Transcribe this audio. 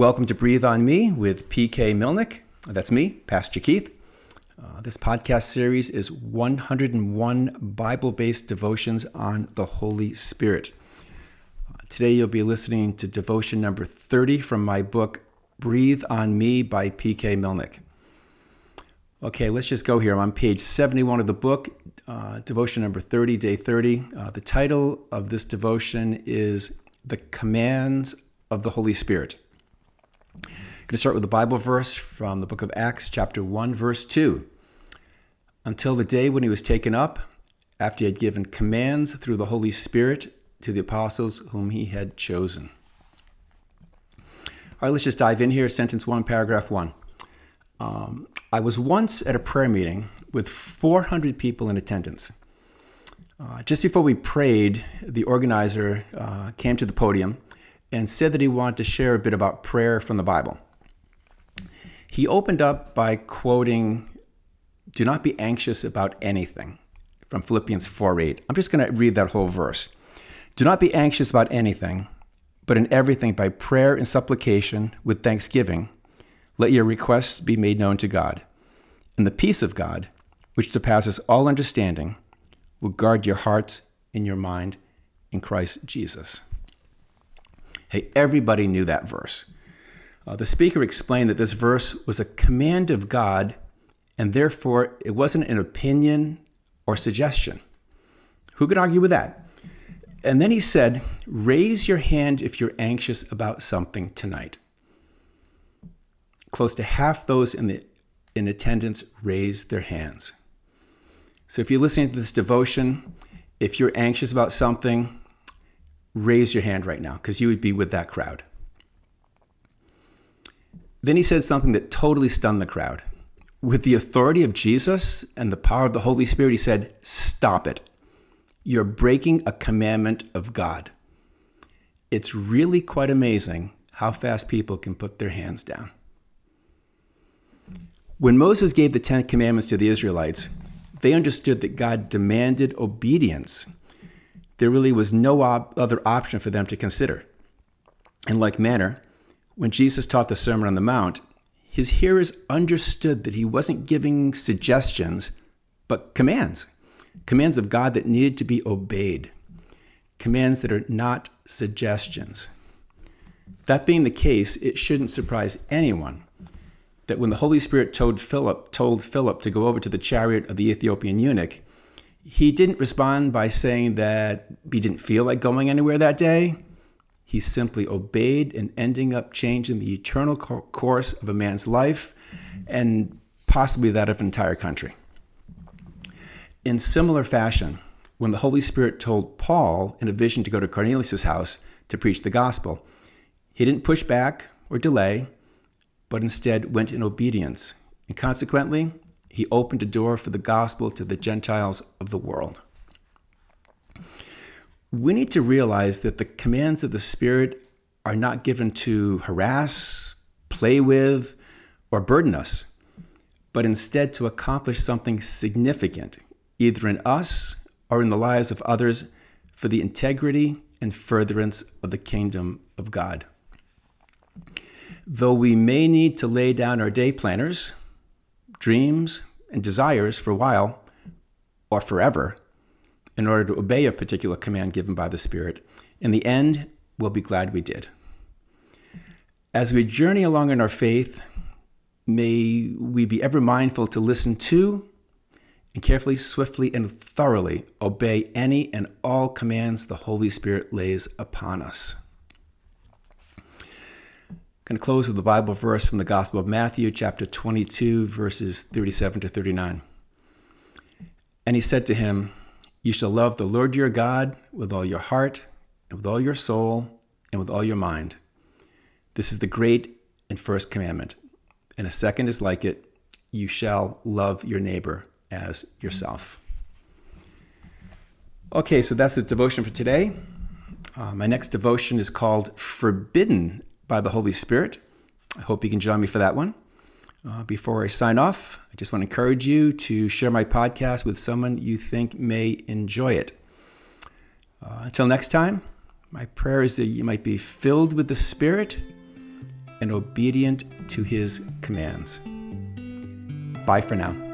Welcome to Breathe on Me with PK Milnick. That's me, Pastor Keith. Uh, this podcast series is 101 Bible based devotions on the Holy Spirit. Uh, today you'll be listening to devotion number 30 from my book, Breathe on Me by PK Milnick. Okay, let's just go here. I'm on page 71 of the book, uh, devotion number 30, day 30. Uh, the title of this devotion is The Commands of the Holy Spirit. I'm going to start with a Bible verse from the book of Acts, chapter 1, verse 2. Until the day when he was taken up, after he had given commands through the Holy Spirit to the apostles whom he had chosen. All right, let's just dive in here. Sentence 1, paragraph 1. Um, I was once at a prayer meeting with 400 people in attendance. Uh, just before we prayed, the organizer uh, came to the podium and said that he wanted to share a bit about prayer from the Bible. He opened up by quoting, Do not be anxious about anything, from Philippians 4 8. I'm just going to read that whole verse. Do not be anxious about anything, but in everything by prayer and supplication with thanksgiving, let your requests be made known to God. And the peace of God, which surpasses all understanding, will guard your hearts and your mind in Christ Jesus. Hey, everybody knew that verse. Uh, the speaker explained that this verse was a command of God, and therefore it wasn't an opinion or suggestion. Who could argue with that? And then he said, Raise your hand if you're anxious about something tonight. Close to half those in, the, in attendance raised their hands. So if you're listening to this devotion, if you're anxious about something, raise your hand right now because you would be with that crowd. Then he said something that totally stunned the crowd. With the authority of Jesus and the power of the Holy Spirit, he said, Stop it. You're breaking a commandment of God. It's really quite amazing how fast people can put their hands down. When Moses gave the Ten Commandments to the Israelites, they understood that God demanded obedience there really was no other option for them to consider. In like manner, when Jesus taught the Sermon on the Mount, his hearers understood that he wasn't giving suggestions, but commands. Commands of God that needed to be obeyed. Commands that are not suggestions. That being the case, it shouldn't surprise anyone that when the Holy Spirit told Philip, told Philip to go over to the chariot of the Ethiopian eunuch, he didn't respond by saying that he didn't feel like going anywhere that day. He simply obeyed and ending up changing the eternal course of a man's life and possibly that of an entire country. In similar fashion, when the Holy Spirit told Paul in a vision to go to Cornelius' house to preach the gospel, he didn't push back or delay, but instead went in obedience. And consequently, he opened a door for the gospel to the Gentiles of the world. We need to realize that the commands of the Spirit are not given to harass, play with, or burden us, but instead to accomplish something significant, either in us or in the lives of others, for the integrity and furtherance of the kingdom of God. Though we may need to lay down our day planners, dreams, and desires for a while or forever in order to obey a particular command given by the Spirit. In the end, we'll be glad we did. As we journey along in our faith, may we be ever mindful to listen to and carefully, swiftly, and thoroughly obey any and all commands the Holy Spirit lays upon us going to close with a Bible verse from the Gospel of Matthew, chapter 22, verses 37 to 39. And he said to him, You shall love the Lord your God with all your heart, and with all your soul, and with all your mind. This is the great and first commandment. And a second is like it you shall love your neighbor as yourself. Okay, so that's the devotion for today. Uh, my next devotion is called Forbidden by the Holy Spirit. I hope you can join me for that one. Uh, before I sign off, I just want to encourage you to share my podcast with someone you think may enjoy it. Uh, until next time, my prayer is that you might be filled with the Spirit and obedient to his commands. Bye for now.